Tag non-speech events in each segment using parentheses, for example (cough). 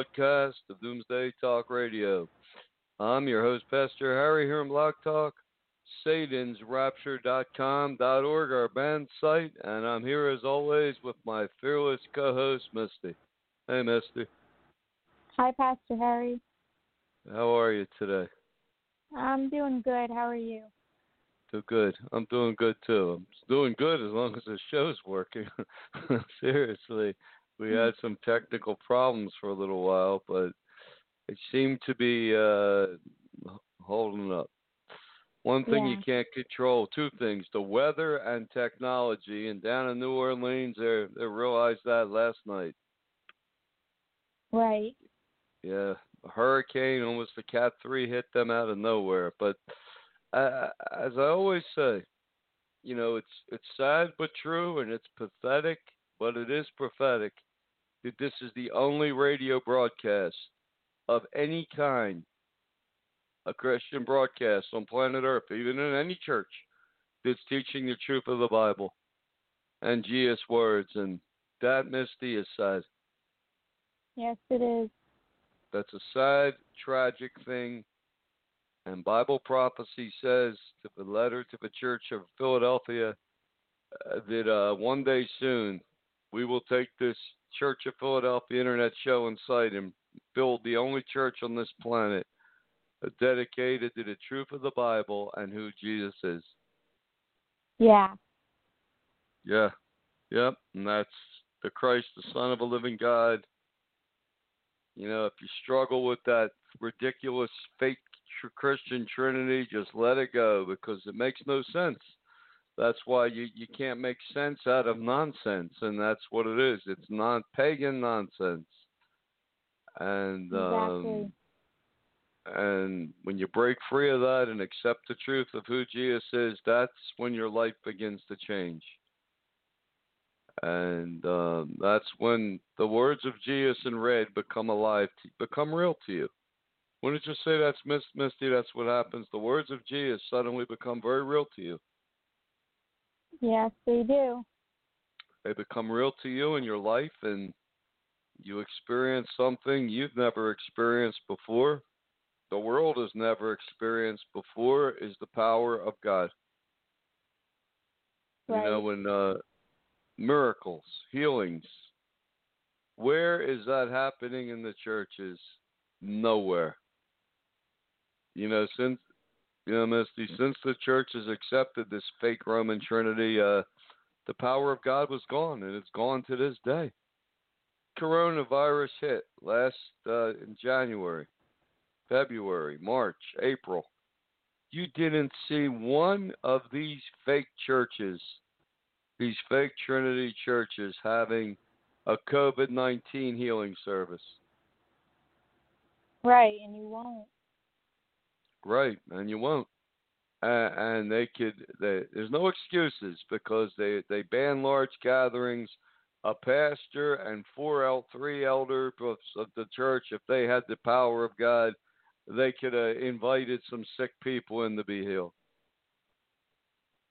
broadcast of Doomsday Talk Radio. I'm your host, Pastor Harry, here on Blog Talk, satansrapture.com.org, our band site, and I'm here as always with my fearless co-host, Misty. Hey, Misty, Hi, Pastor Harry. how are you today? I'm doing good. How are you? Too good. I'm doing good too. I'm doing good as long as the show's working. (laughs) Seriously, we had some technical problems for a little while, but it seemed to be uh, holding up. One thing you can't control, two things: the weather and technology. And down in New Orleans, they they realized that last night. Right. Yeah, a hurricane, almost a Cat three, hit them out of nowhere. But uh, as I always say, you know, it's it's sad but true, and it's pathetic, but it is prophetic that this is the only radio broadcast of any kind, a Christian broadcast on planet Earth, even in any church, that's teaching the truth of the Bible and Jesus' words, and that Misty is sad. Yes, it is. That's a sad, tragic thing. And Bible prophecy says to the letter to the Church of Philadelphia uh, that uh, one day soon we will take this Church of Philadelphia internet show and site and build the only church on this planet dedicated to the truth of the Bible and who Jesus is. Yeah. Yeah. Yep. And that's the Christ, the Son of a living God. You know, if you struggle with that ridiculous fake Christian Trinity, just let it go because it makes no sense. That's why you, you can't make sense out of nonsense, and that's what it is. It's non pagan nonsense. And um, and when you break free of that and accept the truth of who Jesus is, that's when your life begins to change. And um, that's when the words of Jesus in red become alive, to, become real to you. Wouldn't you say that's Miss Misty? That's what happens. The words of Jesus suddenly become very real to you. Yes, they do. They become real to you in your life, and you experience something you've never experienced before. The world has never experienced before is the power of God. Right. You know, when uh, miracles, healings, where is that happening in the churches? Nowhere. You know, since know, Misty, since the church has accepted this fake Roman Trinity, uh, the power of God was gone, and it's gone to this day. Coronavirus hit last uh, in January, February, March, April. You didn't see one of these fake churches, these fake Trinity churches, having a COVID 19 healing service. Right, and you won't. Right, and you won't. Uh, and they could. They, there's no excuses because they they ban large gatherings. A pastor and four el three elders of the church, if they had the power of God, they could have invited some sick people in to be healed.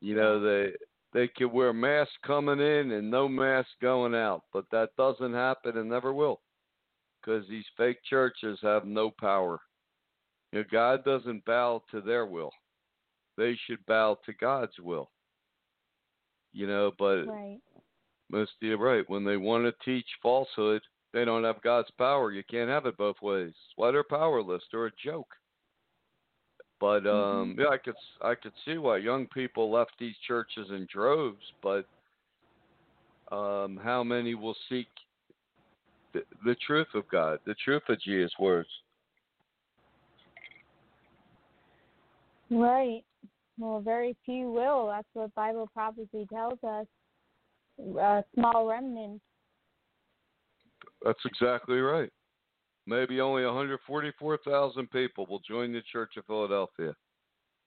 You know, they they could wear masks coming in and no masks going out, but that doesn't happen and never will, because these fake churches have no power. You know, God doesn't bow to their will. They should bow to God's will. You know, but Right. most you're right. When they want to teach falsehood, they don't have God's power. You can't have it both ways. That's why they're powerless. They're a joke. But um, yeah, I could I could see why young people left these churches in droves. But um, how many will seek the, the truth of God, the truth of Jesus' words? Right. Well, very few will. That's what Bible prophecy tells us. A small remnant. That's exactly right. Maybe only 144,000 people will join the Church of Philadelphia.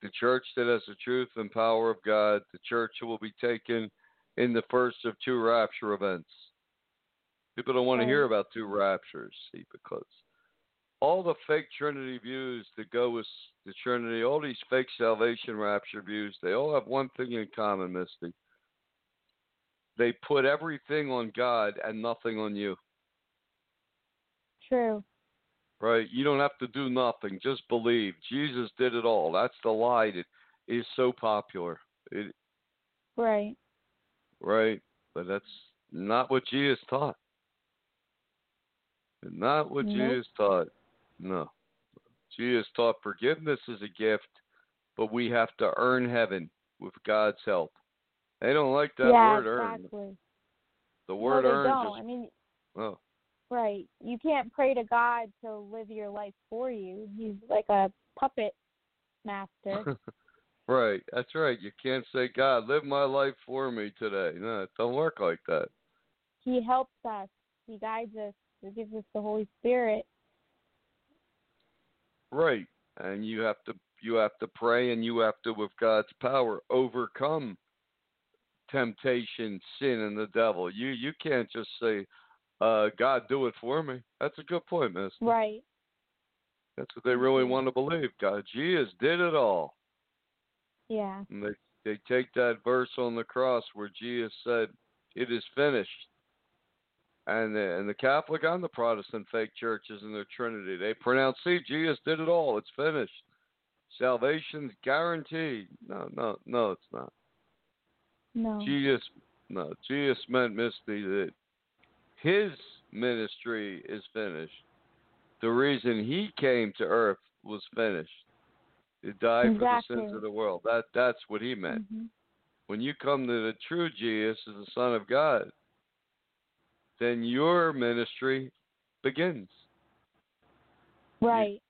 The church that has the truth and power of God, the church that will be taken in the first of two rapture events. People don't want to hear about two raptures, see, because all the fake Trinity views that go with the Trinity, all these fake salvation rapture views, they all have one thing in common, Misty. They put everything on God and nothing on you. True. right? You don't have to do nothing. Just believe. Jesus did it all. That's the lie that is so popular. It, Right. right? But that's not what Jesus taught. Not what Nope. Jesus taught. No. Jesus taught forgiveness is a gift, but we have to earn heaven with God's help. They don't like that yeah, word earn. exactly. The no, word they earn don't. I mean, oh. right. You can't pray to God to live your life for you. He's like a puppet master. (laughs) right, that's right. You can't say, God, live my life for me today. No, it don't work like that. he helps us. He guides us. He gives us the Holy Spirit. Right. And you have to you have to pray and you have to with God's power overcome temptation, sin and the devil. You you can't just say, uh, God do it for me. That's a good point, miss. Right. That's what they really Mhm. want to believe. God Jesus did it all. Yeah. And they they take that verse on the cross where Jesus said, It is finished. And the, and the Catholic and the Protestant fake churches and their Trinity, they pronounce, see, Jesus did it all. It's finished. Salvation's guaranteed. No, no, no, it's not. No. Jesus, no, Jesus meant, Misty, that his ministry is finished. The reason he came to earth was finished. He died for the sins of the world. That that's what he meant. Mhm. When you come to the true Jesus as the Son of God, then your ministry begins. Right.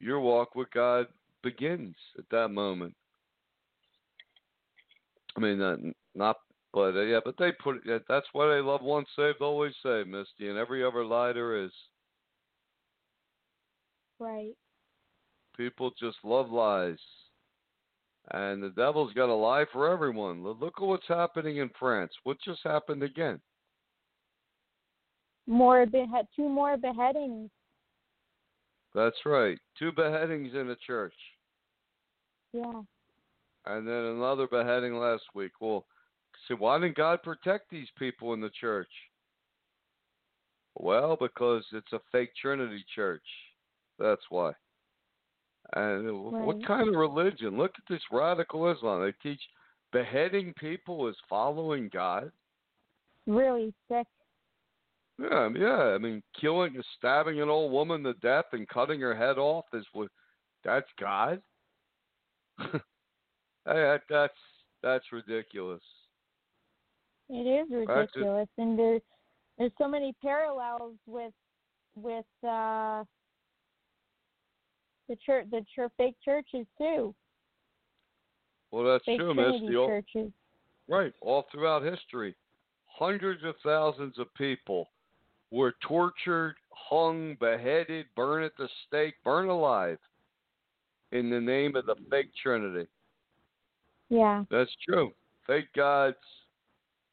Your walk with God begins at that moment. I mean, not, not but uh, yeah, but they put yeah, that's why they love once saved, always saved, Misty, and every other lie there is. Right. People just love lies. And the devil's got a lie for everyone. Look look at what's happening in France. What just happened again? More behead. Two more beheadings. That's right. Two beheadings in a church. Yeah. And then another beheading last week. Well, see, why didn't God protect these people in the church? Well, because it's a fake Trinity church. That's why. And what kind of religion? Look at this radical Islam. They teach beheading people is following God. Really sick. Yeah, yeah. I mean, killing, and stabbing an old woman to death and cutting her head off is what? That's God. (laughs) hey, that, that's that's ridiculous. It is ridiculous, and there, there's so many parallels with with uh, the church, the church, fake churches too. Well, that's Fake true, Miss. The old- churches. Right, all throughout history, hundreds of thousands of people were tortured, hung, beheaded, burned at the stake, burned alive in the name of the fake Trinity. Yeah. That's true. Fake gods.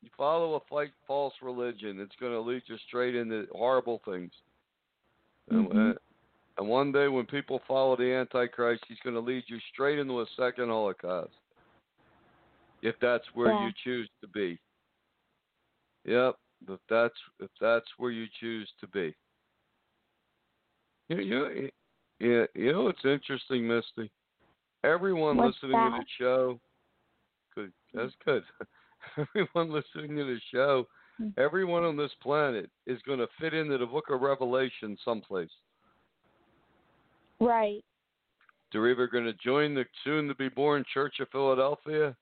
You follow a fake false religion, it's going to lead you straight into horrible things. And, Mhm. uh, and one day, when people follow the Antichrist, he's going to lead you straight into a second Holocaust. If that's where Yeah. you choose to be. Yep. If that's if that's where you choose to be. You you, you you know what's interesting, Misty? Everyone What's listening to the show, good. That's good. (laughs) everyone listening to the show, Hmm. everyone on this planet is going to fit into the Book of Revelation someplace. Right. They're either going to join the soon-to-be-born Church of Philadelphia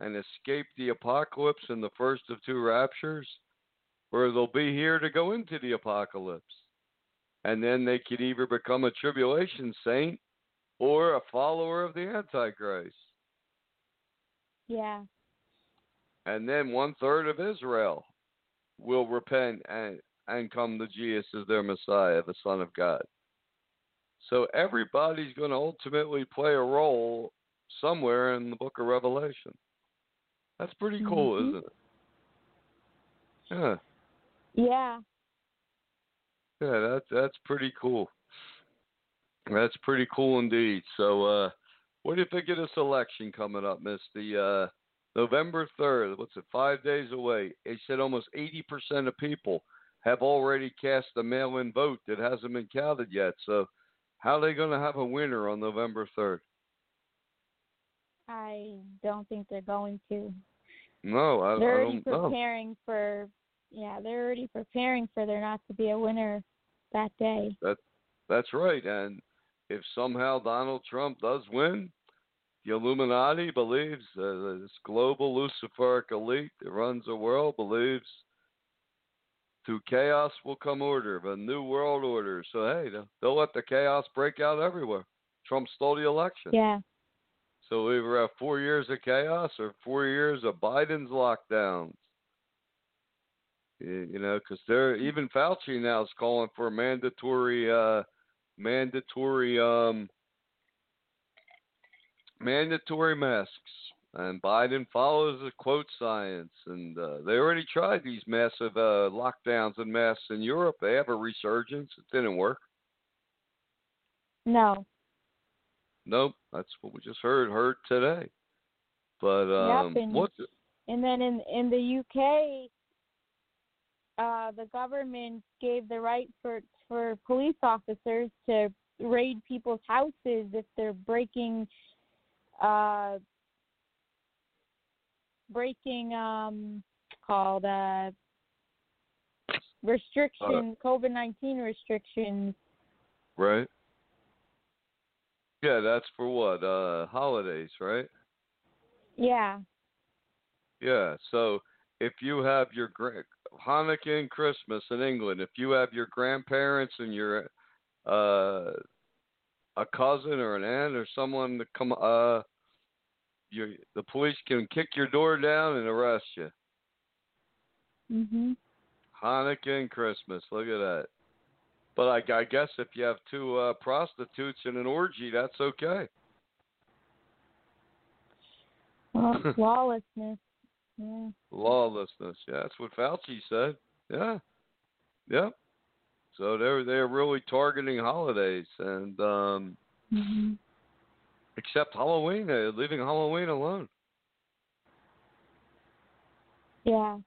and escape the apocalypse in the first of two raptures, or they'll be here to go into the apocalypse. And then they could either become a tribulation saint or a follower of the Antichrist. Yeah. And then one third of Israel will repent and, and come to Jesus as their Messiah, the Son of God. So everybody's going to ultimately play a role somewhere in the book of Revelation. That's pretty cool, Mhm. isn't it? Yeah. Yeah. Yeah, that's that's pretty cool. That's pretty cool indeed. So, uh, what do you think of this election coming up, Miss? The uh, November third. What's it? Five days away. They said almost eighty percent of people have already cast a mail-in vote that hasn't been counted yet. So, how are they going to have a winner on November third? I don't think they're going to. No, I, They're I already don't know. preparing for. Yeah, they're already preparing for there not to be a winner that day. That's right. And if somehow Donald Trump does win, the Illuminati believes, uh, this global Luciferic elite that runs the world believes through chaos will come order, a new world order. So, hey, they'll, they'll let the chaos break out everywhere. Trump stole the election. Yeah. So we either have four years of chaos or four years of Biden's lockdowns. You know, because they're even Fauci now is calling for mandatory, uh, mandatory, um, mandatory masks, and Biden follows the quote science. And uh, they already tried these massive uh, lockdowns and masks in Europe. They have a resurgence. It didn't work. No. Nope, that's what we just heard heard today. But um, and- what's And then in in the UK, uh, the government gave the right for for police officers to raid people's houses if they're breaking uh breaking um called uh restrictions COVID nineteen restrictions. right? Yeah, that's for what? Uh holidays, right? Yeah. Yeah. So if you have your Hanukkah and Christmas in England, if you have your grandparents and your uh a cousin or an aunt or someone to come uh you the police can kick your door down and arrest you. Mhm. Hanukkah and Christmas. Look at that. But I, I guess if you have two uh, prostitutes in an orgy, that's okay. Well, (laughs) lawlessness. Yeah. Lawlessness. Yeah, that's what Fauci said. Yeah. Yep. So they're they're really targeting holidays and um Mhm. except Halloween, they're leaving Halloween alone. Yeah.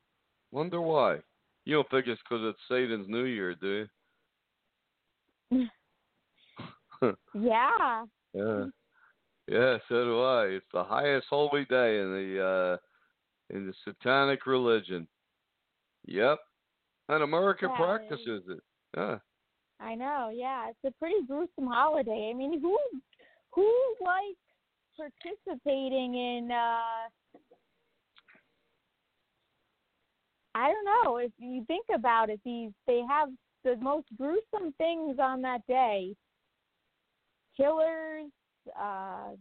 Wonder why. You don't think it's because it's Satan's New Year, do you? (laughs) Yeah. (laughs) Yeah. Yeah, so do I. It's the highest holy day in the uh in the satanic religion. Yep. And America Yeah, practices it. Yeah. I know, yeah. It's a pretty gruesome holiday. I mean, who who likes participating in uh I don't know, if you think about it, these they have the most gruesome things on that day. Killers, uh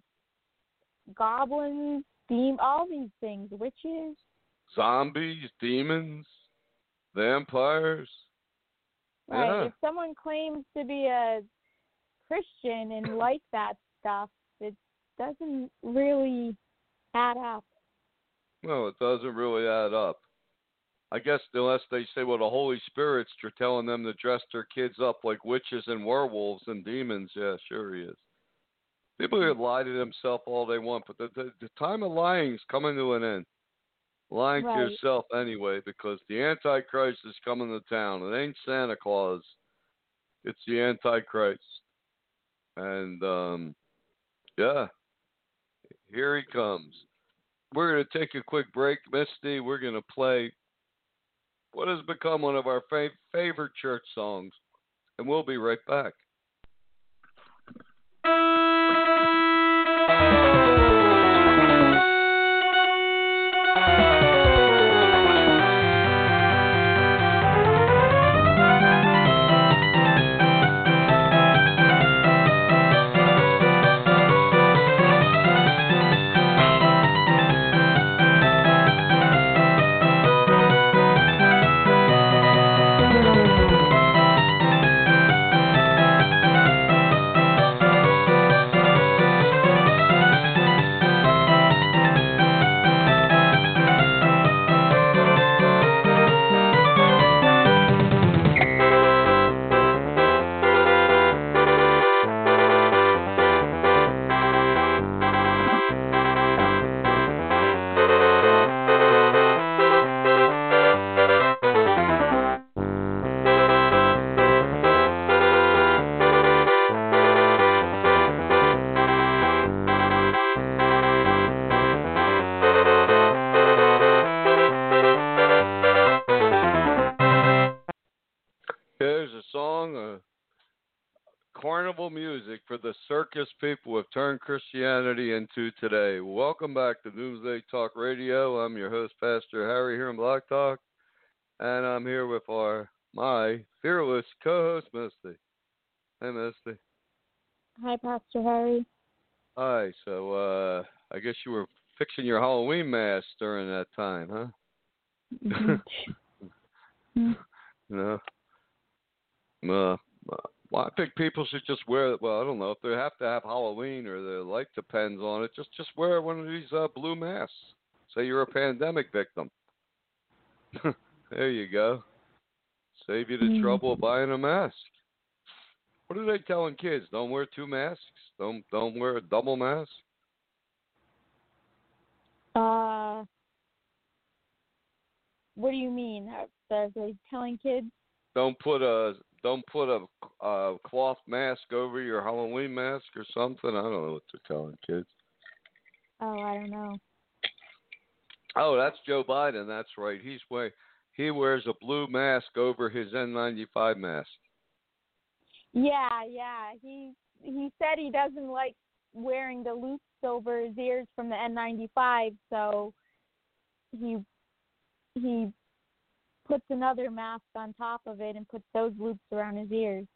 goblins, theme all these things, witches. Zombies, demons, vampires. Right. Yeah. If someone claims to be a Christian and (clears throat) like that stuff, it doesn't really add up. No, it doesn't really add up. I guess unless they say, well, the Holy Spirit's telling them to dress their kids up like witches and werewolves and demons. Yeah, sure he is. People can lie to themselves all they want, but the, the, the time of lying is coming to an end. Lying Right. to yourself anyway, because the Antichrist is coming to town. It ain't Santa Claus. It's the Antichrist. And um, yeah, here he comes. We're going to take a quick break, Misty. We're going to play what has become one of our fav- favorite church songs, and we'll be right back. Music for the circus people have turned Christianity into today. Welcome back to Doomsday Talk Radio. I'm your host, Pastor Harry, here in Blog Talk, and I'm here with our my fearless co-host, Misty. Hey, Misty. Hi, Pastor Harry. Hi. So, uh, I guess you were fixing your Halloween mask during that time, huh? Mhm. Mm. (laughs) No. Uh, well, I think people should just wear. Well, I don't know if they have to have Halloween or their life depends on it. Just just wear one of these uh, blue masks. Say you're a pandemic victim. (laughs) there you go. Save you the Mm. trouble of buying a mask. What are they telling kids? Don't wear two masks. Don't don't wear a double mask. Uh, what do you mean? Are they telling kids? Don't put a don't put a, a cloth mask over your Halloween mask or something. I don't know what they're telling kids. Oh, I don't know. Oh, that's Joe Biden. That's right. He's way he wears a blue mask over his N95 mask. Yeah, yeah. He he said he doesn't like wearing the loops over his ears from the N95, so he he puts another mask on top of it and puts those loops around his ears.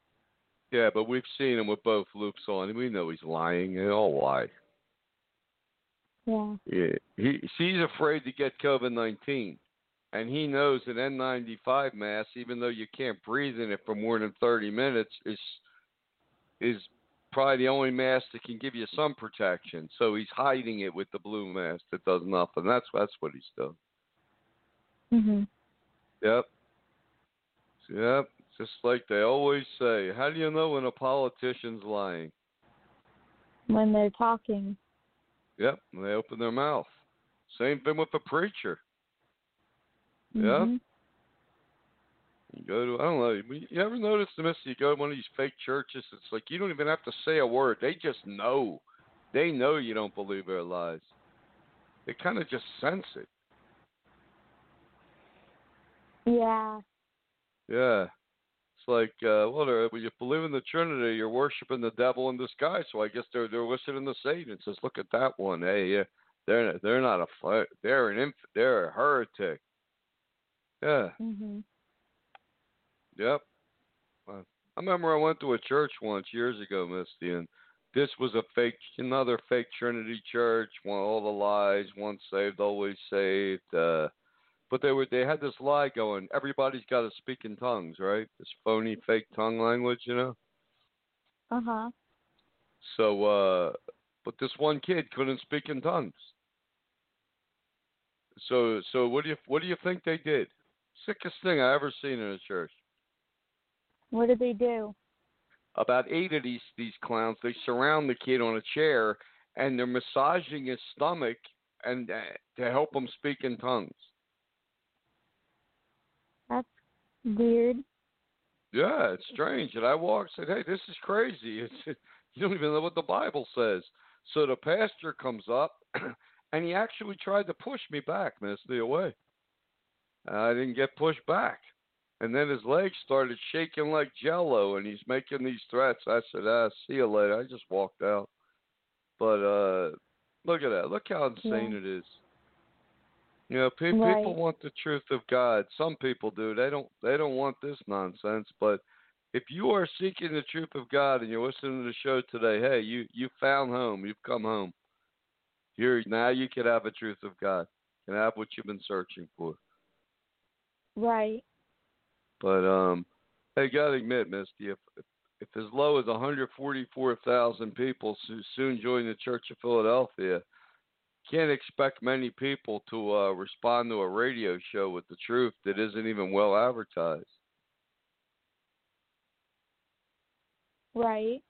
Yeah, but we've seen him with both loops on, we know he's lying. They all lie. Yeah. Yeah, he he's afraid to get COVID nineteen, and he knows an N95 mask, even though you can't breathe in it for more than thirty minutes, is is probably the only mask that can give you some protection. So he's hiding it with the blue mask that does nothing. That's that's what he's doing. Mhm. Yep. Yep. Just like they always say, how do you know when a politician's lying? When they're talking. Yep, when they open their mouth. Same thing with a preacher. Yeah. Mhm. You go to I don't know. You ever notice the this? You go to one of these fake churches. It's like you don't even have to say a word. They just know. They know you don't believe their lies. They kind of just sense it. Yeah. Yeah. It's like, uh, well, you believe in the Trinity, you're worshiping the devil in disguise. So I guess they're they're listening to Satan. It says, look at that one. Hey, yeah, they're they're not a they're an inf- they're a heretic. Yeah. Mhm. Yep. Uh, I remember I went to a church once years ago, Misty, and this was a fake, another fake Trinity church. One all the lies, once saved, always saved. Uh, but they were they had this lie going. Everybody's got to speak in tongues, right? This phony, fake tongue language, you know. Uh huh. So, uh, but this one kid couldn't speak in tongues. So, so what do you what do you think they did? Sickest thing I ever seen in a church. What did they do? about eight of these these clowns. They surround the kid on a chair and they're massaging his stomach and uh, to help him speak in tongues. That's weird. Yeah, it's strange. And I walked, and said, "Hey, this is crazy. (laughs) It's You don't even know what the Bible says. So the pastor comes up (clears throat) and he actually tried to push me back, Misty, away. I didn't get pushed back. And then his legs started shaking like jello and he's making these threats. I said, ah, see you later. I just walked out. But uh look at that. Look how insane Yeah. it is. You know, pe- Right. people want the truth of God. Some people do. They don't. They don't want this nonsense. But if you are seeking the truth of God and you're listening to the show today, hey, you you found home. You've come home. Here now, you can have the truth of God. You can have what you've been searching for. Right. But um, hey, gotta admit, Misty, if if, if as low as 144,000 people soon join the Church of Philadelphia, can't expect many people to uh, respond to a radio show with the truth that isn't even well advertised. Right.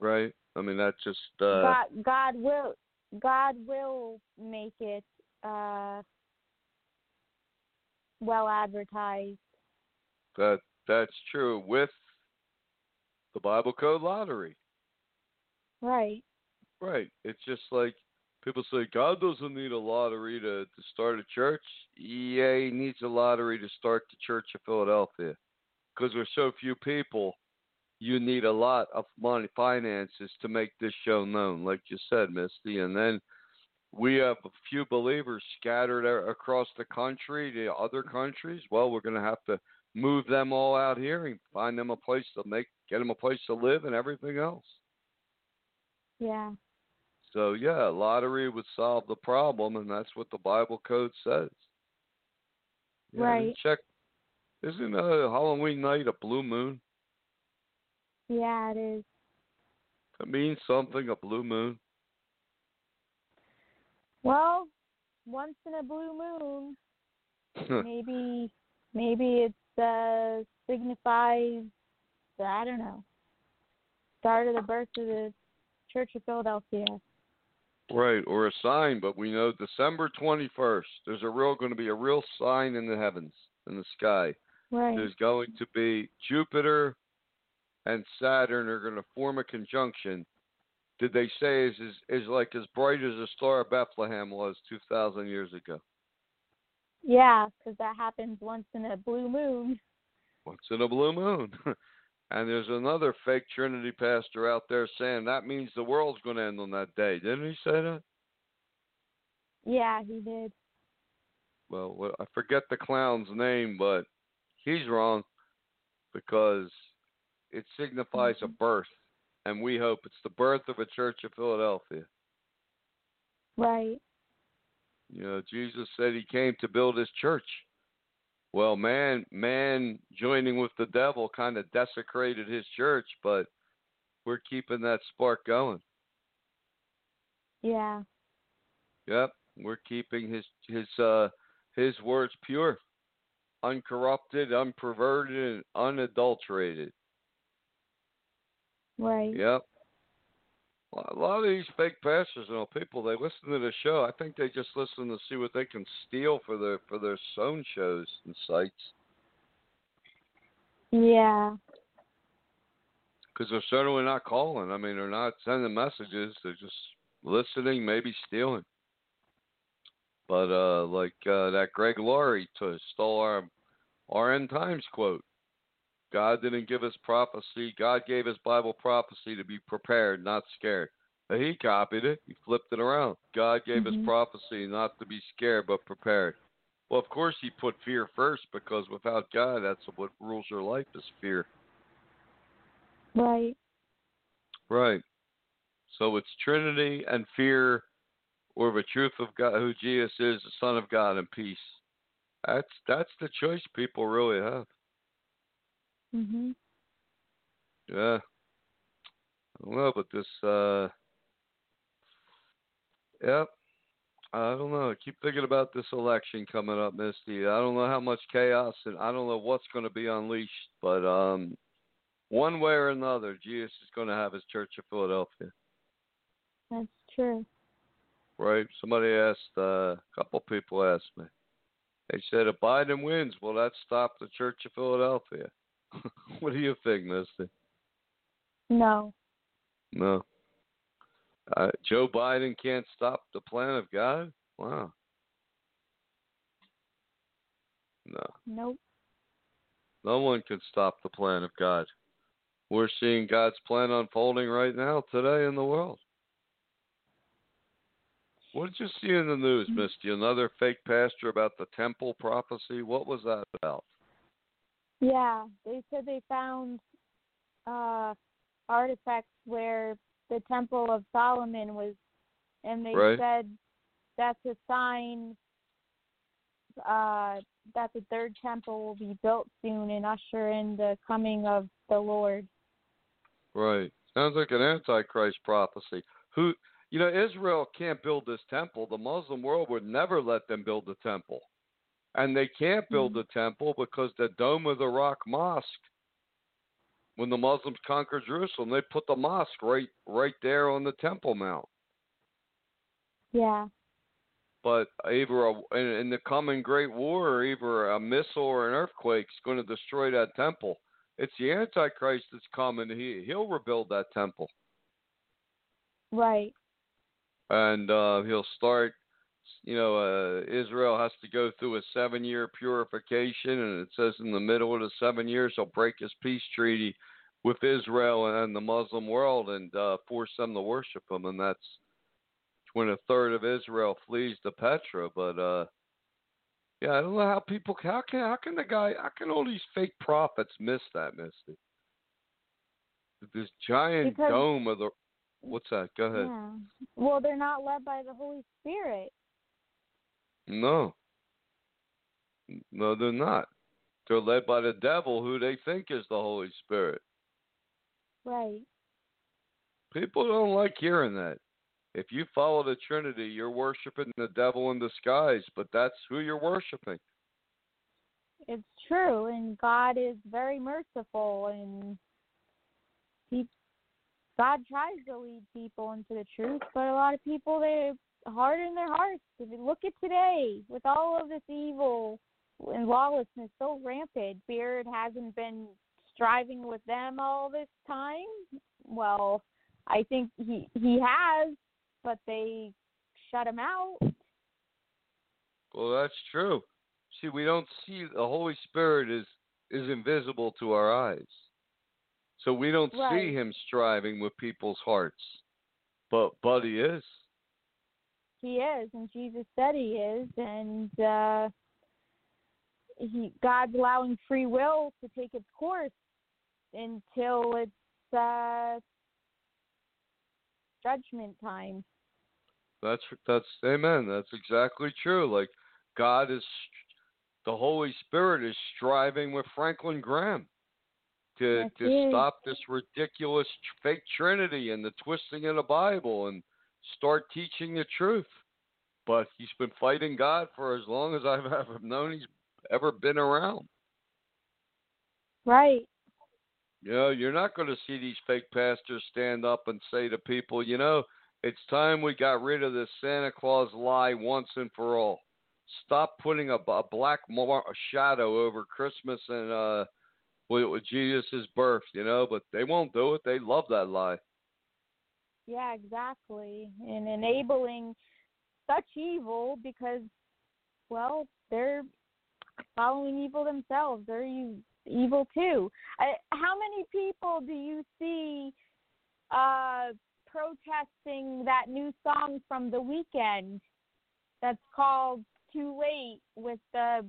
Right? I mean, that's just uh, God God will God will make it uh well advertised. that that's true with the Bible Code Lottery. Right. Right. It's just like people say God doesn't need a lottery to, to start a church. Yeah, he needs a lottery to start the Church of Philadelphia. Because there's so few people, you need a lot of money, finances to make this show known, like you said, Misty. And then we have a few believers scattered across the country to other countries. Well, we're going to have to move them all out here and find them a place to make, get them a place to live and everything else. Yeah. So yeah, lottery would solve the problem, and that's what the Bible code says. Yeah, Right. Check. Isn't uh, Halloween night a blue moon? Yeah, it is. That means something. A blue moon. Well, once in a blue moon, (laughs) maybe maybe it uh signifies I don't know. Start of the birth of the Church of Philadelphia. Right, or a sign. But we know December twenty first. There's a real going to be a real sign in the heavens, in the sky. Right. There's going to be Jupiter and Saturn are going to form a conjunction. Did they say is is, is like as bright as the star of Bethlehem was two thousand years ago? Yeah, because that happens once in a blue moon. Once in a blue moon. (laughs) and there's another fake Trinity pastor out there saying that means the world's going to end on that day. Didn't he say that? Yeah, he did. Well, I forget the clown's name, but he's wrong because it signifies a mm-hmm. birth. And we hope it's the birth of a church of Philadelphia. Right. You know, Jesus said he came to build his church. Well, man, man joining with the devil kind of desecrated his church, but we're keeping that spark going. Yeah. Yep, we're keeping his his uh his words pure, uncorrupted, unperverted, and unadulterated. Right. Yep. A lot of these fake pastors, you know, people they listen to the show. I think they just listen to see what they can steal for their for their own shows and sites. Yeah. because they're certainly not calling. I mean, they're not sending messages. They're just listening, maybe stealing. But uh, like uh, that Greg Laurie to stole our our end times quote. God didn't give us prophecy. God gave us Bible prophecy to be prepared, not scared. He copied it. He flipped it around. God gave Mhm. us prophecy not to be scared, but prepared. Well, of course, he put fear first because without God, that's what rules your life is fear. Right. Right. So it's Trinity and fear, or the truth of God, who Jesus is, the Son of God, and peace. That's that's the choice people really have. Mhm. Yeah. I don't know, but this. uh Yep. I don't know. I keep thinking about this election coming up, Misty. I don't know how much chaos and I don't know what's going to be unleashed, but um, one way or another, Jesus is going to have his Church of Philadelphia. That's true. right? Somebody asked, uh, a couple people asked me. They said, if Biden wins, will that stop the Church of Philadelphia? (laughs) what do you think, Misty? No. No. Uh, Joe Biden can't stop the plan of God? Wow. No. Nope. No one can stop the plan of God. We're seeing God's plan unfolding right now, today in the world. What did you see in the news, Misty? Another fake pastor about the temple prophecy? What was that about? Yeah, they said they found uh artifacts where the Temple of Solomon was, and they Right. said that's a sign uh that the third temple will be built soon and usher in the coming of the Lord. Right. Sounds like an antichrist prophecy. Who you know, Israel can't build this temple. The Muslim world would never let them build the temple. And they can't build the temple because the Dome of the Rock Mosque when the Muslims conquered Jerusalem, they put the mosque right right there on the Temple Mount. Yeah. But either a, in, in the coming Great War, either a missile or an earthquake is going to destroy that temple. It's the Antichrist that's coming. He he'll rebuild that temple. Right. and uh, he'll start. You know, uh, Israel has to go through a seven-year purification, and it says in the middle of the seven years he'll break his peace treaty with Israel and the Muslim world and uh, force them to worship him, and that's when a third of Israel flees to Petra. But uh, yeah, I don't know how people how can how can the guy how can all these fake prophets miss that, Misty? This giant Because- dome of the what's that? Go ahead. Yeah. Well, they're not led by the Holy Spirit. No. No, they're not. They're led by the devil, who they think is the Holy Spirit. Right. People don't like hearing that. If you follow the Trinity, you're worshiping the devil in disguise, but that's who you're worshiping. It's true, and God is very merciful, and he, God tries to lead people into the truth, but a lot of people they harden their hearts. If you look at today, with all of this evil and lawlessness so rampant, Beard hasn't been striving with them all this time. Well, I think he he has, but they shut him out. Well, that's true. See, we don't see the Holy Spirit is is invisible to our eyes. So we don't see him striving with people's hearts. But but he is. He is, and Jesus said he is, and uh he God's allowing free will to take its course until it's uh judgment time. That's that's amen. That's exactly true. Like God is, the Holy Spirit is striving with Franklin Graham to Yes, to stop this ridiculous fake Trinity and the twisting of the Bible and start teaching the truth. But he's been fighting God for as long as I've (laughs) ever known he's ever been around. Right. You know, you're not going to see these fake pastors stand up and say to people, you know, it's time we got rid of this Santa Claus lie once and for all. Stop putting a, a black mar- shadow over Christmas and uh, with, with Jesus' birth, you know, but they won't do it. They love that lie. Yeah, exactly. And enabling such evil because well, they're following evil themselves. They're evil too. I, how many people do you see uh protesting that new song from the Weeknd that's called Too Late with the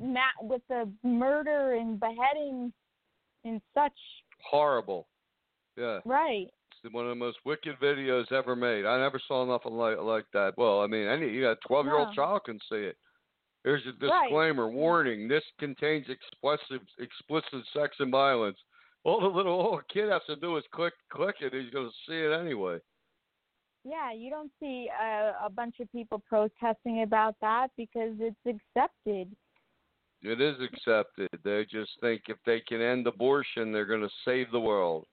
ma- with the murder and beheading and such Horrible. Yeah. right. One of the most wicked videos ever made. I never saw nothing like like that. Well, I mean, any you know, twelve year old child can see it. There's a Right. disclaimer, warning: this contains explicit explicit sex and violence. All the little old kid has to do is click click it. He's going to see it anyway. Yeah, you don't see a, a bunch of people protesting about that because it's accepted. It is accepted. They just think if they can end abortion, they're going to save the world.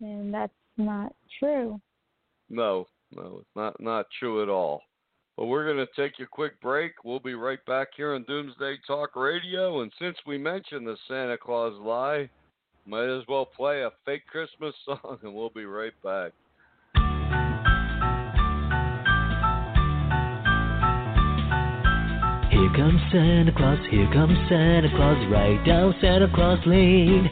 And that's not true. No, no, it's not not true at all. But we're going to take a quick break. We'll be right back here on Doomsday Talk Radio. And since we mentioned the Santa Claus lie, Might as well play a fake Christmas (laughs) song and we'll be right back. Comes Santa Claus, here comes Santa Claus, right down Santa Claus Lane.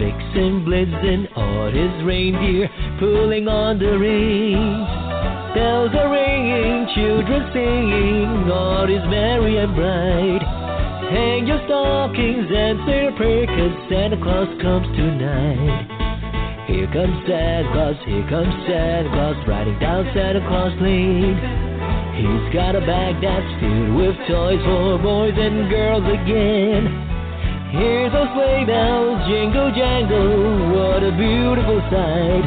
Vixen Blitzen on his reindeer, pulling on the reins. Bells are ringing, children singing, all is merry and bright. Hang your stockings and say a prayer, cause Santa Claus comes tonight. Here comes Santa Claus, here comes Santa Claus, riding down Santa Claus Lane. He's got a bag that's filled with toys for boys and girls again. Hear those sleigh bells jingle jangle, what a beautiful sight.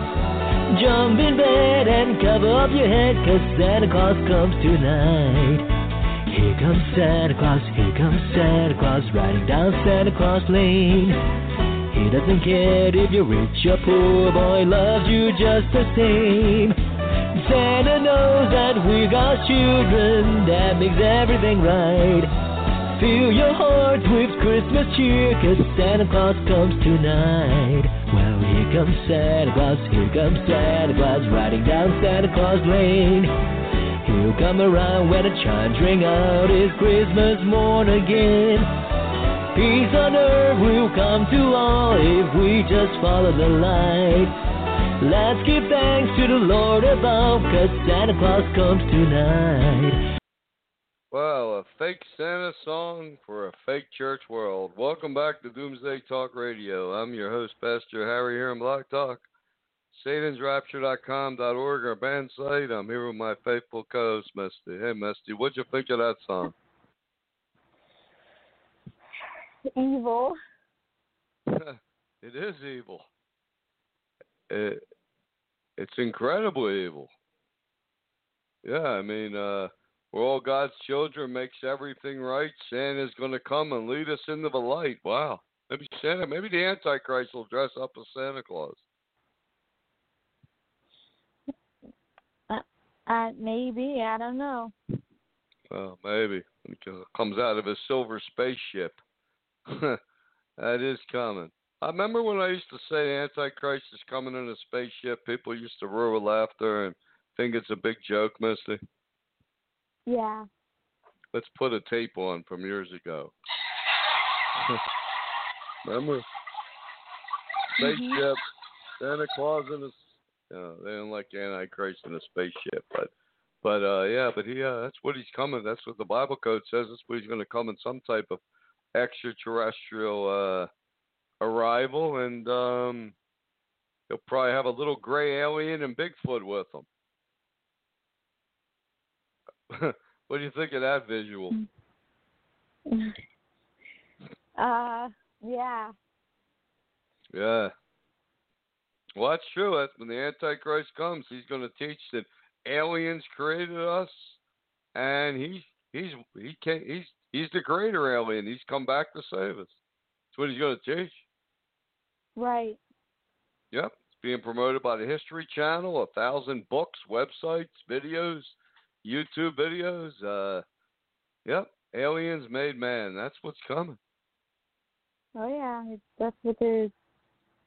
Jump in bed and cover up your head, cause Santa Claus comes tonight. Here comes Santa Claus, here comes Santa Claus, riding down Santa Claus Lane. He doesn't care if you're rich or poor, boy loves you just the same. Santa knows that we got children, that makes everything right. Fill your heart with Christmas cheer, cause Santa Claus comes tonight. Well, here comes Santa Claus, here comes Santa Claus, riding down Santa Claus Lane. He'll come around when the chimes ring out, it's Christmas morn again. Peace on earth will come to all if we just follow the light. Let's give thanks to the Lord above, cause Santa Claus comes tonight. Well, a fake Santa song for a fake church world. Welcome back to Doomsday Talk Radio. I'm your host, Pastor Harry here in Blog Talk. SatansRapture.com.org, our band site. I'm here with my faithful co-host, Misty. Hey, Misty, what'd you think of that song? Evil. (laughs) it is evil it, it's incredibly evil. Yeah, I mean, uh, we're all God's children, makes everything right. Santa's going to come and lead us into the light. Wow. Maybe Santa, maybe the Antichrist will dress up as Santa Claus. Uh, uh, maybe I don't know. Well, maybe it comes out of a silver spaceship. (laughs) that is coming. I remember when I used to say Antichrist is coming in a spaceship, people used to roar with laughter and think it's a big joke, Misty. Yeah. Let's put a tape on from years ago. (laughs) remember? Mm-hmm. Spaceship, Santa Claus in a you know, they don't like Antichrist in a spaceship, but but uh yeah, but he uh, that's what he's coming. That's what the Bible code says. That's what he's going to come in some type of extraterrestrial uh arrival, and um, he'll probably have a little gray alien and Bigfoot with him. (laughs) what do you think of that visual? (laughs) Uh, yeah. Yeah. Well, that's true. That's when the Antichrist comes, he's going to teach that aliens created us, and he's he's he can't he's he's the greater alien. He's come back to save us. That's what he's going to teach. Right. Yep. It's being promoted by the History Channel, a thousand books, websites, videos, YouTube videos. Uh, yep. Aliens made man. That's what's coming. Oh yeah, that's what they've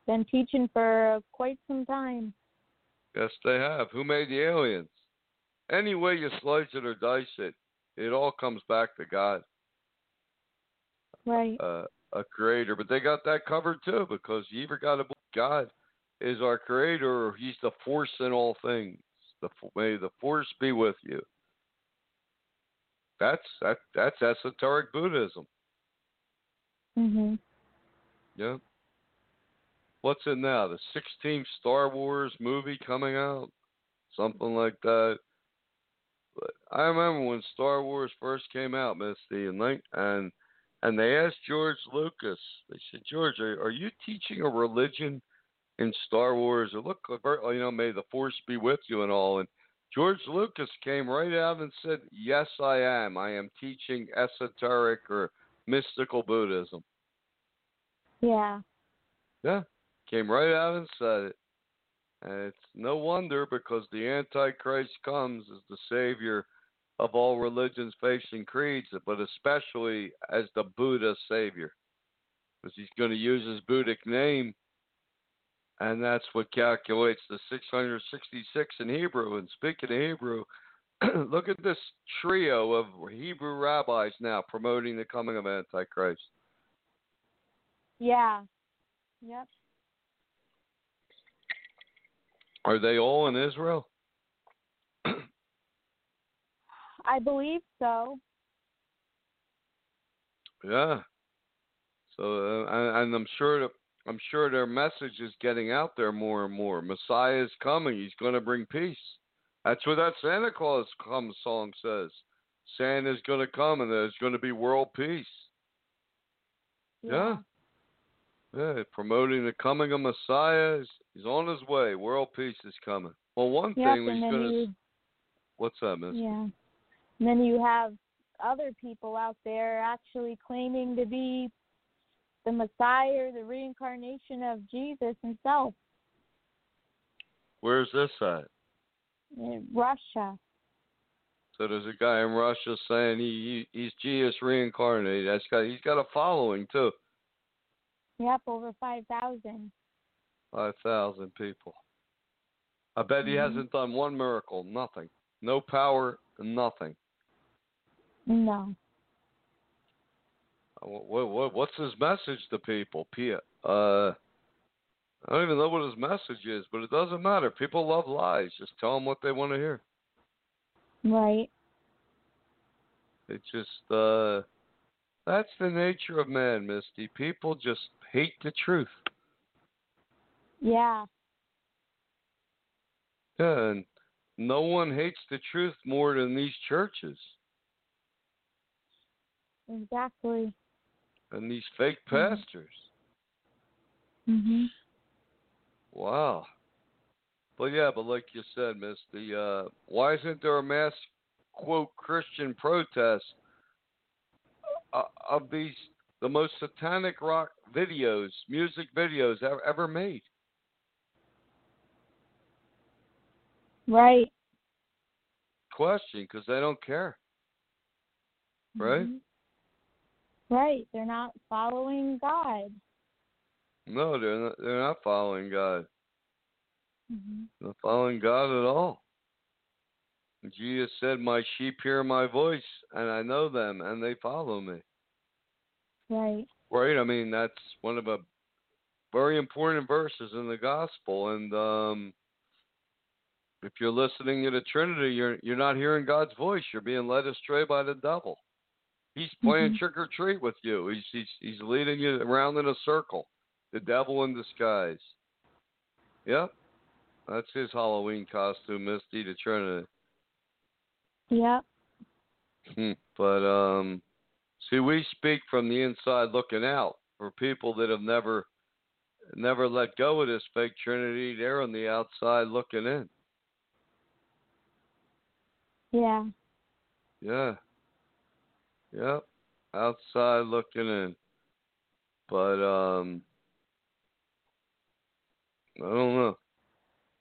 been teaching for uh, quite some time. Yes, they have. Who made the aliens? Any way you slice it or dice it, it all comes back to God. Right. Uh, a creator, but they got that covered too because you either got to believe God is our creator or He's the force in all things. The may the force be with you. That's that that's esoteric Buddhism. Mhm. Yeah. What's it now? The 16th Star Wars movie coming out, something like that. But I remember when Star Wars first came out, Misty, and and and they asked George Lucas. They said, George, are, are you teaching a religion in Star Wars? Or look, you know, may the force be with you and all. And George Lucas came right out and said, Yes, I am. I am teaching esoteric or mystical Buddhism. Yeah. Yeah. Came right out and said it. And it's no wonder because the Antichrist comes as the Savior of all religions, faiths, and creeds, but especially as the Buddha Savior. because he's going to use his Buddhic name, and that's what calculates the 666 in Hebrew. And speaking of Hebrew, (clears throat) look at this trio of Hebrew rabbis now promoting the coming of Antichrist. Yeah. Yep. Are they all in Israel? I believe so. Yeah. So, uh, and, and I'm sure that I'm sure their message is getting out there more and more. Messiah is coming. He's going to bring peace. That's what that Santa Claus come song says. Santa's going to come and there's going to be world peace. Yeah. Yeah, promoting the coming of Messiah. He's, he's on his way. World peace is coming. Well, one Yep, thing he's going to. What's that, Miss? yeah. And then you have other people out there actually claiming to be the Messiah or the reincarnation of Jesus himself Where's this at? in Russia. So there's a guy in Russia saying he, he he's Jesus reincarnated. That's got he's got a following too. Yep, over 5,000. Five thousand people. I bet he Mhm. hasn't done one miracle. Nothing. No power. Nothing. No. What, what what's his message to people? Pia? Uh, I don't even know what his message is, but it doesn't matter. People love lies. Just tell them what they want to hear. Right. It just uh, that's the nature of man, Misty. People just hate the truth. Yeah. Yeah, and no one hates the truth more than these churches Exactly. and these fake Mhm. pastors. Mhm. Wow. But yeah, but like you said, Misty, uh, why isn't there a mass quote Christian protest uh, of these the most satanic rock videos, music videos ever, ever made? Right. Question, because they don't care. Right? Mhm. Right. They're not following God. No, they're not, they're not following God. Mhm. They're not following God at all. Jesus said, "My sheep hear my voice, and I know them, and they follow me." Right. Right. I mean, that's one of the very important verses in the gospel. And um, if you're listening to the Trinity, you're you're not hearing God's voice. You're being led astray by the devil. He's playing Mhm. trick or treat with you. He's he's he's leading you around in a circle. The devil in disguise. Yep. That's his Halloween costume, Misty the Trinity. Yep. Hmm. But um, see, we speak from the inside looking out. For people that have never, never let go of this fake Trinity, they're on the outside looking in. Yeah. Yeah. Yep. Outside looking in. But um, I don't know.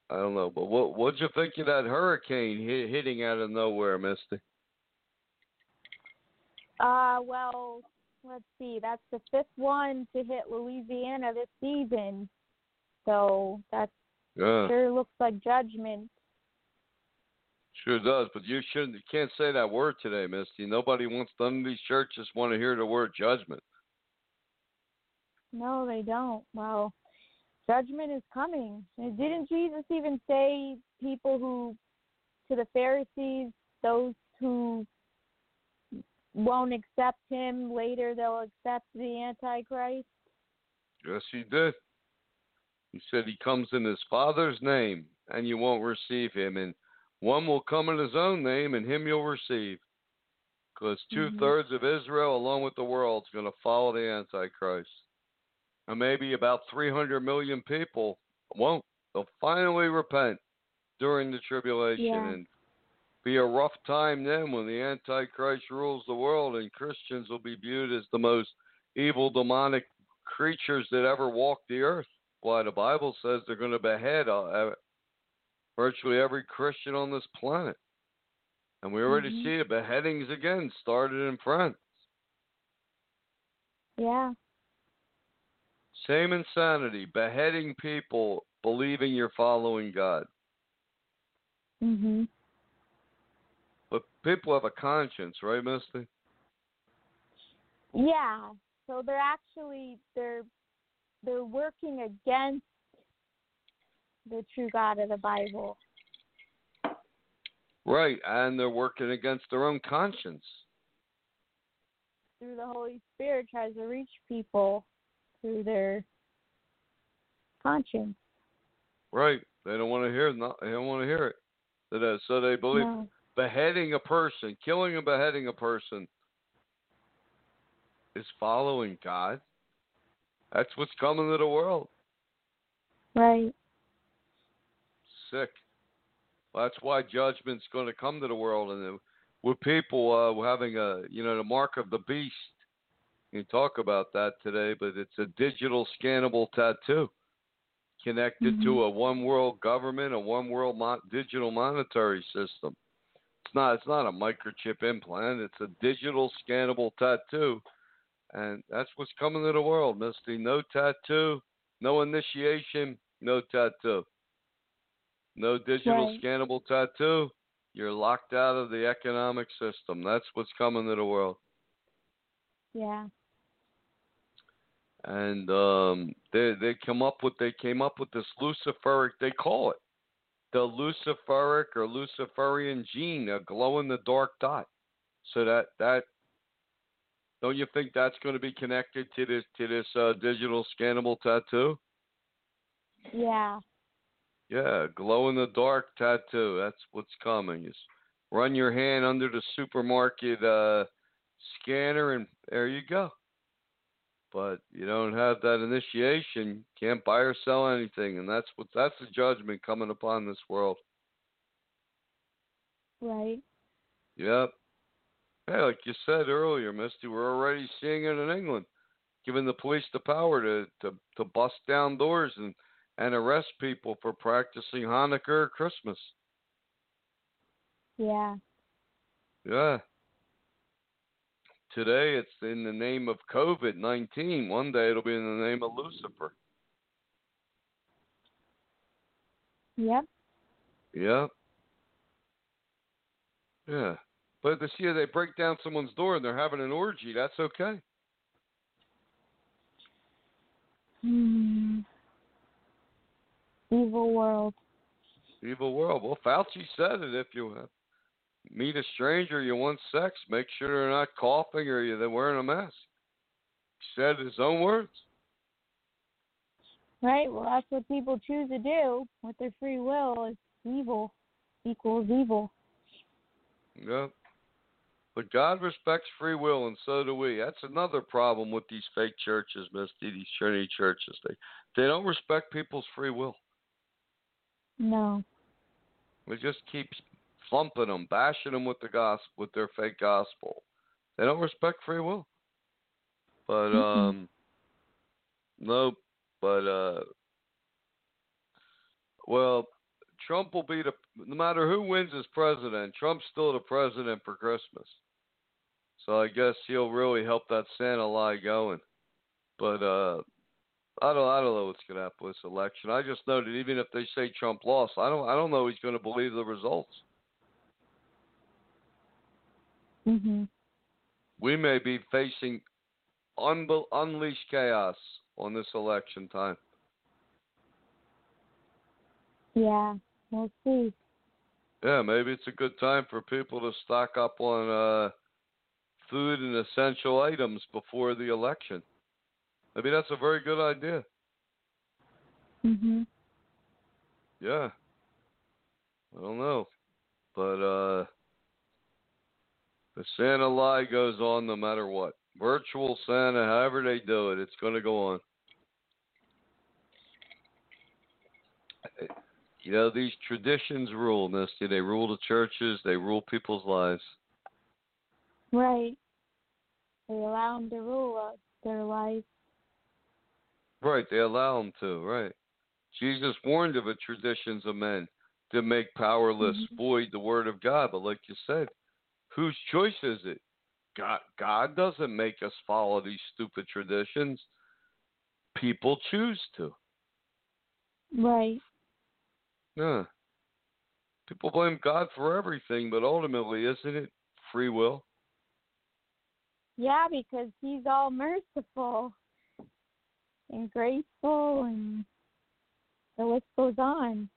I don't know. But what what'd you think of that hurricane hit, hitting out of nowhere, Misty? Uh, well, let's see. That's the fifth one to hit Louisiana this season. So that Yeah. sure looks like judgment. Sure does, but you shouldn't. You can't say that word today, Misty. Nobody wants. None of these churches want to hear the word judgment. No, they don't. Well, judgment is coming. Didn't Jesus even say people who, to the Pharisees, those who won't accept him later, they'll accept the Antichrist? Yes, he did. He said he comes in his Father's name, and you won't receive him, and one will come in his own name, and him you'll receive. Because two thirds of Israel, along with the world, is going to follow the Antichrist. And maybe about 300 million people won't. They'll finally repent during the tribulation Yeah. and be a rough time then when the Antichrist rules the world and Christians will be viewed as the most evil, demonic creatures that ever walked the earth. Why the Bible says they're going to behead uh, virtually every Christian on this planet. And we already Mhm. see the beheadings again started in France. Yeah. Same insanity, beheading people, believing you're following God. Mhm. But people have a conscience, right, Misty? Yeah. So they're actually they're they're working against the true God of the Bible. Right, and they're working against their own conscience. Through the Holy Spirit tries to reach people through their conscience. Right, they don't want to hear. Not, they don't want to hear it. So, that, so they believe No. beheading a person, killing and beheading a person, is following God. That's what's coming to the world. Right. Sick. Well, that's why judgment's going to come to the world, and with people uh, having a, you know, the mark of the beast. You talk about that today, but it's a digital scannable tattoo connected to a one world government, a one world mo- digital monetary system. It's not. It's not a microchip implant. It's a digital scannable tattoo, and that's what's coming to the world, Misty. No tattoo, no initiation, no tattoo. No digital Right. scannable tattoo. You're locked out of the economic system. That's what's coming to the world. Yeah. And um, they they come up with they came up with this luciferic they call it the luciferic or luciferian gene, a glow in the dark dot. So that that don't you think that's going to be connected to this to this uh, digital scannable tattoo? Yeah. Yeah, glow in the dark tattoo. That's what's coming. Is run your hand under the supermarket uh, scanner, and there you go. But you don't have that initiation, can't buy or sell anything, and that's what that's the judgment coming upon this world. Right. Yep. Hey, like you said earlier, Misty, we're already seeing it in England, giving the police the power to to, to bust down doors and and arrest people for practicing Hanukkah or Christmas. Yeah. Yeah. Today it's in the name of COVID 19. One day it'll be in the name of Lucifer. Yep. Yep. Yeah. But this year they break down someone's door and they're having an orgy. That's okay. Hmm. Evil world. Evil world. Well, Fauci said it. If you meet a stranger, you want sex, make sure they're not coughing or you- they're wearing a mask. He said his own words. Right. Well, that's what people choose to do with their free will. Is evil equals evil. Yep. But God respects free will, and so do we. That's another problem with these fake churches, Misty. These Trinity churches, they they don't respect people's free will. No. We just keep thumping them, bashing them with the gospel, with their fake gospel. They don't respect free will. But Mm-mm. um, no, but uh, well, Trump will be the no matter who wins as president, Trump's still the president for Christmas. So I guess he'll really help that Santa lie going. But uh, I don't I don't know what's gonna happen with this election. I just know that even if they say Trump lost, I don't I don't know he's gonna believe the results. Mhm. We may be facing unbel- unleashed chaos on this election time. Yeah. We'll see. Yeah, maybe it's a good time for people to stock up on uh, food and essential items before the election. Maybe that's a very good idea. Mhm. Yeah. I don't know. But uh the Santa lie goes on no matter what. Virtual Santa, however they do it, it's gonna go on. You know, these traditions rule, Misty. They rule the churches, they rule people's lives. Right. They allow them to rule us, their life. Right, they allow them to, right. Jesus warned of the traditions of men to make powerless, Mhm. void the word of God. But like you said, whose choice is it? God, God doesn't make us follow these stupid traditions. people choose to. Right. Yeah. People blame God for everything, but ultimately, isn't it free will? Yeah, because he's all merciful and graceful and the list goes on.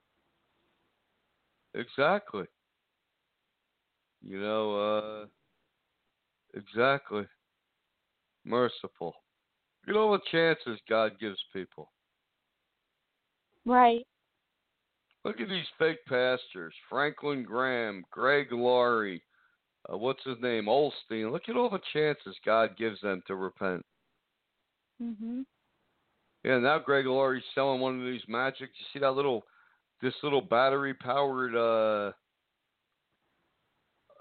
Exactly. You know, uh exactly. Merciful. You know what chances God gives people. Right. Look at these fake pastors. Franklin Graham, Greg Laurie, uh, what's his name? Osteen. Look at all the chances God gives them to repent. Mhm. Yeah, now Greg Laurie's selling one of these magic. You see that little, this little battery powered. uh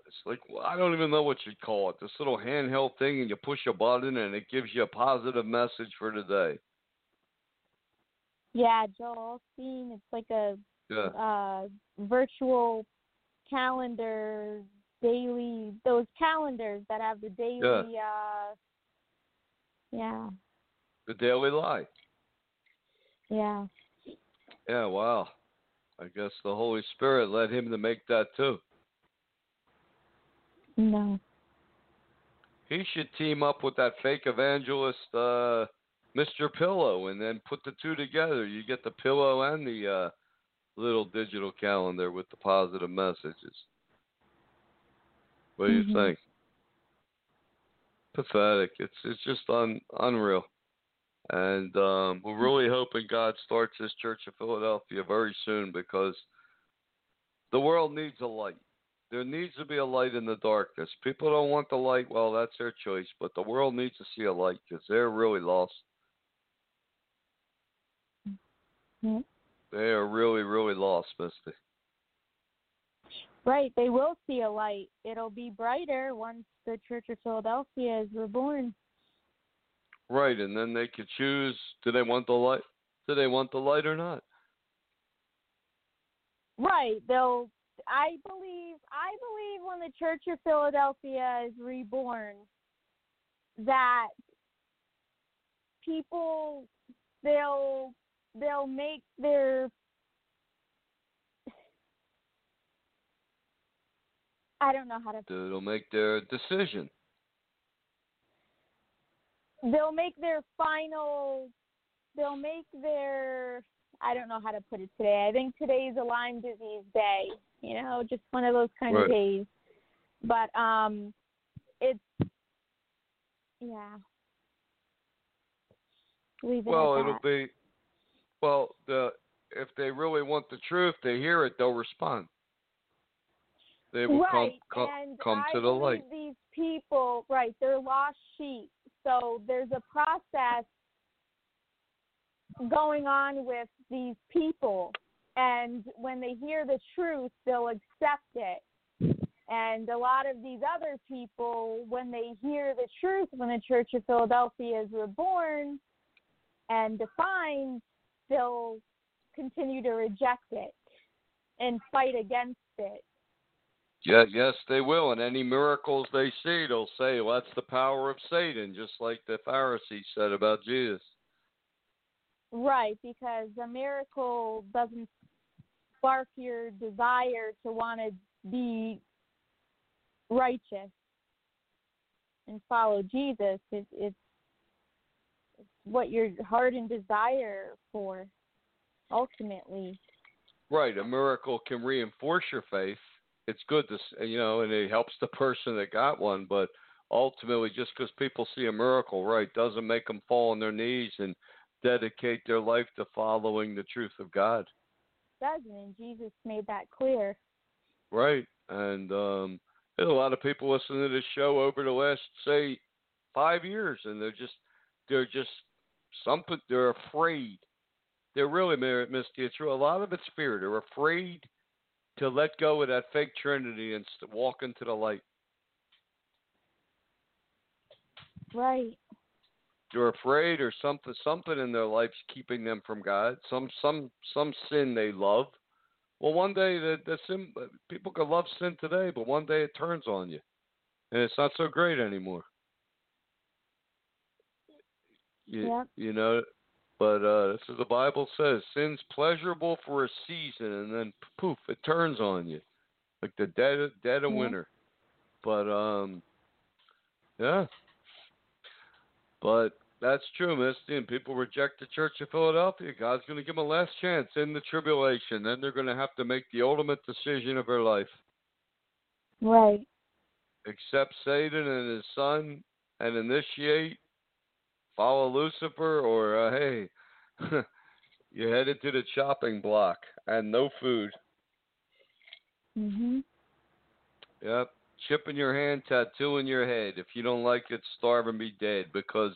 It's like well, I don't even know what you'd call it. This little handheld thing, and you push a button, and it gives you a positive message for today. Yeah, Joel Osteen. It's like a Yeah, uh virtual calendar daily those calendars that have the daily uh yeah the Daily Lie. Yeah Yeah, wow. I guess the Holy Spirit led him to make that too. no He should team up with that fake evangelist, uh, Mr. Pillow, and then put the two together. You get the pillow and the uh, little digital calendar with the positive messages. What do you Mhm. think? Pathetic. It's it's just un, unreal. And um, we're really hoping God starts this Church of Philadelphia very soon because the world needs a light. There needs to be a light in the darkness. People don't want the light. Well, that's their choice. But the world needs to see a light because they're really lost. Mhm. They are really, really lost, Misty. right they will see a light it'll be brighter once the church of philadelphia is reborn Right, and then they could choose: do they want the light? Do they want the light or not? right they'll i believe i believe when the church of philadelphia is reborn that people they'll they'll make their I don't know how to It'll make their decision. They'll make their final they'll make their I don't know how to put it today. I think today's a Lyme disease day, you know, just one of those kind Right. of days. But um it's yeah. Leave it Well, it'll that. be well. The if they really want the truth, they hear it, they'll respond. They will right. come come, come to the light. these people, right, they're lost sheep. So there's a process going on with these people. And when they hear the truth, they'll accept it. And a lot of these other people, when they hear the truth, when the Church of Philadelphia is reborn and defined, they'll continue to reject it and fight against it. Yeah, yes, they will. And any miracles they see, they'll say, "Well, that's the power of Satan," just like the Pharisees said about Jesus. Right, because a miracle doesn't spark your desire to want to be righteous and follow Jesus. It, it's, it's what your heart and desire for, ultimately. Right, a miracle can reinforce your faith. It's good to, s- you know, and it helps the person that got one. But ultimately, just because people see a miracle, right, doesn't make them fall on their knees and dedicate their life to following the truth of God. Doesn't and Jesus made that clear. Right, and um, there's a lot of people listening to this show over the last, say, five years, and they're just, they're just, some, pe- they're afraid. They're really, Misty, it's true. A lot of it's fear. They're afraid to let go of that fake Trinity and st- walk into the light. Right. They're afraid, or something, something in their life's keeping them from God. Some, some, some sin they love. Well, one day the, the sin, people could love sin today, but one day it turns on you, and it's not so great anymore. You, Yep. you know, But uh, this is the Bible says sin's pleasurable for a season, and then poof, it turns on you, like the dead of, dead of Yeah. winter. But um, yeah. But that's true, Misty. And people reject the Church of Philadelphia. God's going to give them a last chance in the tribulation. Then they're going to have to make the ultimate decision of their life: Right. accept Satan and his son and initiate, follow Lucifer, or uh, hey, (laughs) you're headed to the chopping block and no food. Mhm. Yep. Chip in your hand, tattoo in your head. If you don't like it, starve and be dead. Because,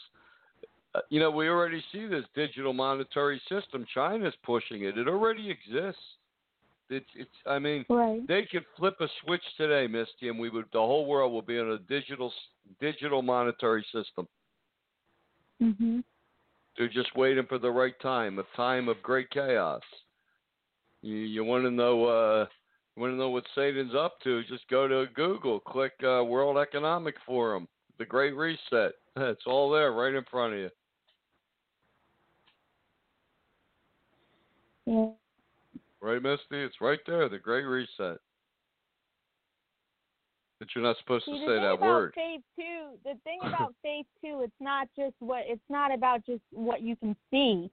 uh, you know, we already see this digital monetary system. China's pushing it. It already exists. It's, it's. I mean, Right. they could flip a switch today, Misty, and we would. The whole world will be in a digital, digital monetary system. Mhm. They're just waiting for the right time, a time of great chaos. You, you want to know? Uh, you want to know what Satan's up to? Just go to Google, click uh, World Economic Forum, the Great Reset. (laughs) It's all there, right in front of you. Yeah. Right, Misty? It's right there, the Great Reset. But you're not supposed See, to say that word. faith too. The thing (laughs) about faith too, it's not just what it's not about just what you can see,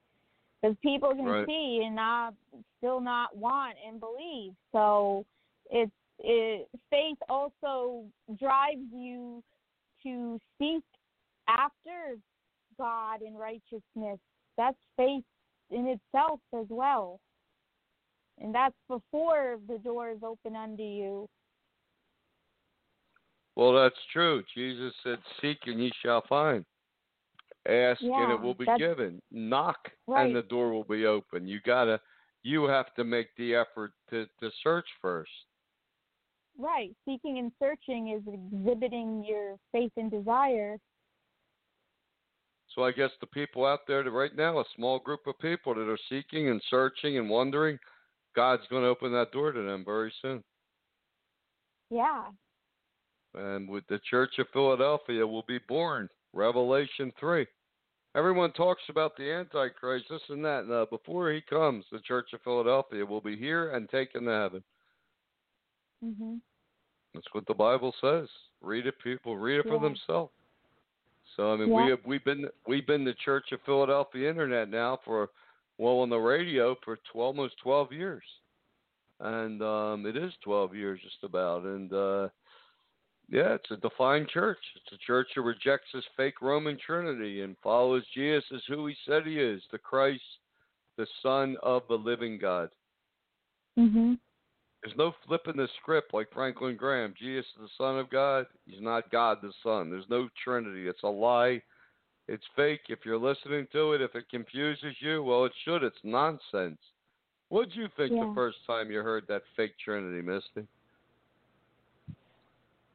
because people can Right. see and not still not want and believe. So it's it, faith also drives you to seek after God and righteousness. That's faith in itself as well, and that's before the doors open unto you. Well, that's true. Jesus said, "Seek and ye shall find. Ask and it will be given. Knock Right. and the door will be open." You gotta, you have to make the effort to to search first. Right. Seeking and searching is exhibiting your faith and desire. So I guess the people out there right now, a small group of people that are seeking and searching and wondering, God's going to open that door to them very soon. Yeah. And with the Church of Philadelphia will be born. Revelation three. Everyone talks about the Antichrist, this and that. No, before he comes, the Church of Philadelphia will be here and taken to heaven. Mhm. That's what the Bible says. Read it, people. Read it for themselves. So I mean, Yeah. we have we've been we've been the Church of Philadelphia Internet now for well on the radio for 12, almost twelve years, and um, it is twelve years just about. And uh, yeah, it's a defined church. It's a church that rejects this fake Roman Trinity and follows Jesus as who he said he is, the Christ, the Son of the living God. Mhm. There's no flipping the script like Franklin Graham. Jesus is the Son of God. He's not God the Son. There's no Trinity. It's a lie. It's fake. If you're listening to it, if it confuses you, well, it should. It's nonsense. What'd you think Yeah. the first time you heard that fake Trinity, Misty?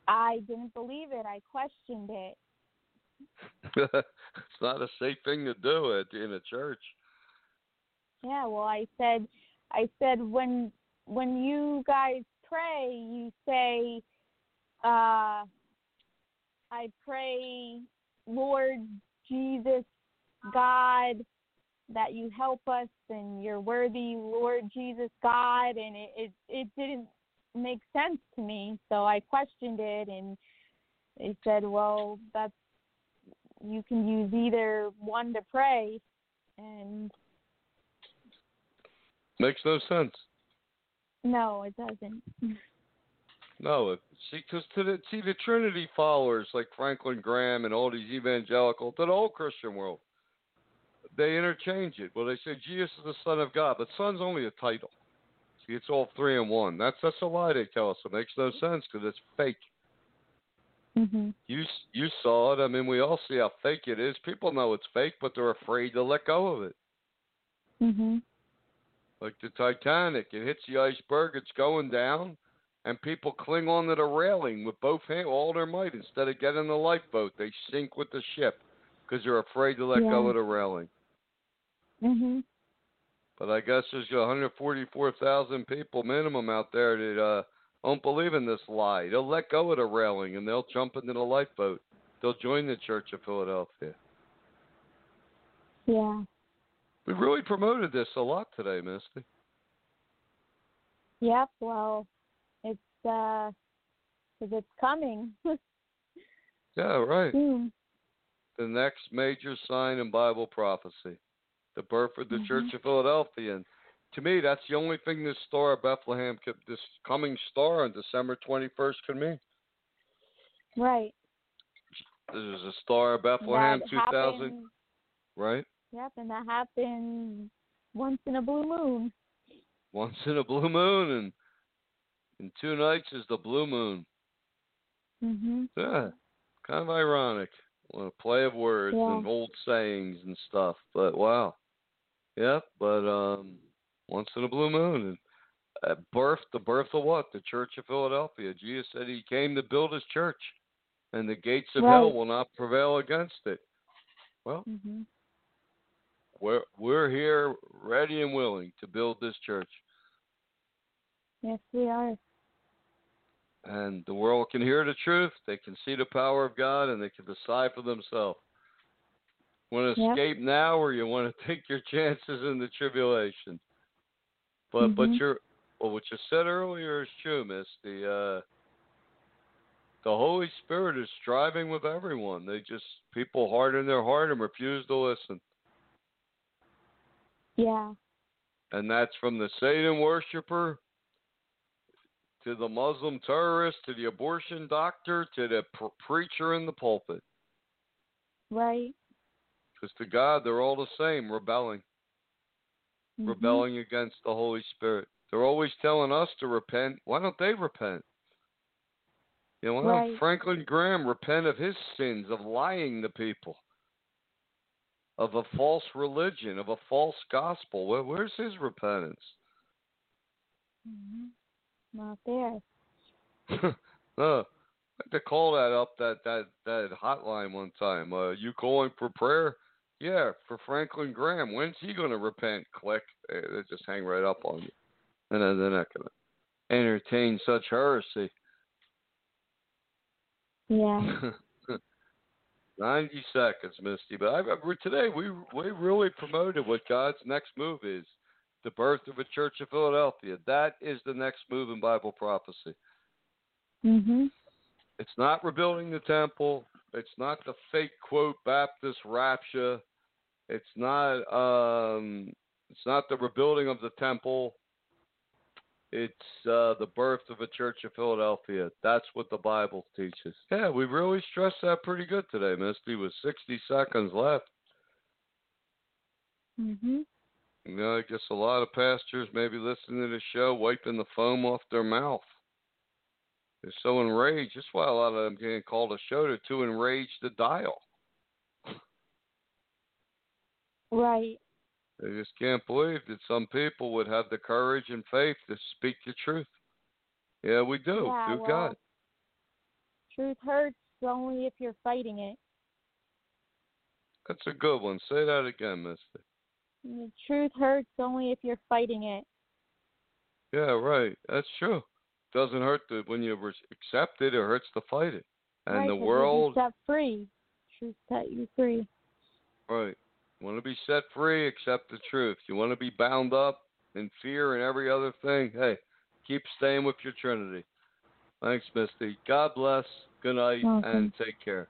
I didn't believe it. I questioned it. (laughs) it's not a safe thing to do at, in a church. Yeah, well, I said I said when when you guys pray, you say uh I pray Lord Jesus God that you help us and you're worthy Lord Jesus God and it it, it didn't make sense to me so I questioned it and they said well that's you can use either one to pray and Makes no sense. no it doesn't No, see, because to the see the Trinity followers like Franklin Graham and all these evangelical, to the whole Christian world, they interchange it. Well, they say Jesus is the Son of God, but Son's only a title. It's all three in one. That's that's a lie they tell us. It makes no sense because it's fake. mhm You you saw it. I mean, we all see how fake it is. People know it's fake, but they're afraid to let go of it. mhm Like the Titanic, it hits the iceberg, it's going down, and people cling onto the railing with both hands, all their might. Instead of getting the lifeboat, they sink with the ship because they're afraid to let go of the railing. mhm But I guess there's 144,000 people minimum out there that uh, don't believe in this lie. They'll let go of the railing and they'll jump into the lifeboat. They'll join the Church of Philadelphia. yeah We really promoted this a lot today, Misty. Yep. Well, it's uh, it's coming (laughs) Yeah, right. soon. The next major sign in Bible prophecy, the birth of the Mhm. Church of Philadelphia. And to me, that's the only thing this star of Bethlehem, could, this coming star on December 21st, could mean. Right. There's a star of Bethlehem that 2000, happened- right? Yep, and that happens once in a blue moon. Once in a blue moon, and in two nights is the blue moon. Mhm. Yeah, kind of ironic. Well, a play of words Yeah. and old sayings and stuff. But wow, yep. But um, once in a blue moon, and uh, birth the birth of what? The Church of Philadelphia. Jesus said he came to build his church, and the gates of hell will not prevail against it. Well, Mhm. we're we're here, ready and willing to build this church, Yes, we are. and the world can hear the truth. They can see the power of God, and they can decide for themselves. Want to Yep. escape now, or you want to (laughs) take your chances in the tribulation? But but Mhm. you're well, what you said earlier is true, Miss. The uh, the Holy Spirit is striving with everyone. They just people harden their heart and refuse to listen, Yeah. and that's from the Satan worshiper to the Muslim terrorist to the abortion doctor to the pr- preacher in the pulpit. Right. Because to God, they're all the same, rebelling, Mhm. rebelling against the Holy Spirit. They're always telling us to repent. Why don't they repent? You know, why don't Right. Franklin Graham repent of his sins of lying to people, of a false religion, of a false gospel? Where, where's his repentance? Mhm. Not there. (laughs) uh, I had to call that up that that that hotline one time. Uh, you calling for prayer? Yeah, for Franklin Graham. When's he going to repent? Click. Eh, They just hang right up on you, and then they're not going to entertain such heresy. Yeah. (laughs) Ninety seconds, Misty. But I, today we we really promoted what God's next move is: the birth of a Church of Philadelphia. That is the next move in Bible prophecy. mhm. It's not rebuilding the temple. It's not the fake quote Baptist rapture. It's not um it's not the rebuilding of the temple. It's uh, the birth of a church of Philadelphia. That's what the Bible teaches. Yeah, we really stressed that pretty good today, Misty, with 60 seconds left. Mhm. You know, I guess a lot of pastors maybe listening to the show wiping the foam off their mouth. They're so enraged. That's why a lot of them getting called a show. They're too enraged to dial. Right. They just can't believe that some people would have the courage and faith to speak the truth. Yeah, we do. Yeah, do well, God. Truth hurts only if you're fighting it. That's a good one. Say that again, Mister. The truth hurts only if you're fighting it. Yeah, right. That's true. Doesn't hurt to, when you accept it. It hurts to fight it. And right, the world, set free. Truth set you free. right? Want to be set free? Accept the truth. You want to be bound up in fear and every other thing? Hey, keep staying with your Trinity. Thanks, Misty. God bless. Good night and take care.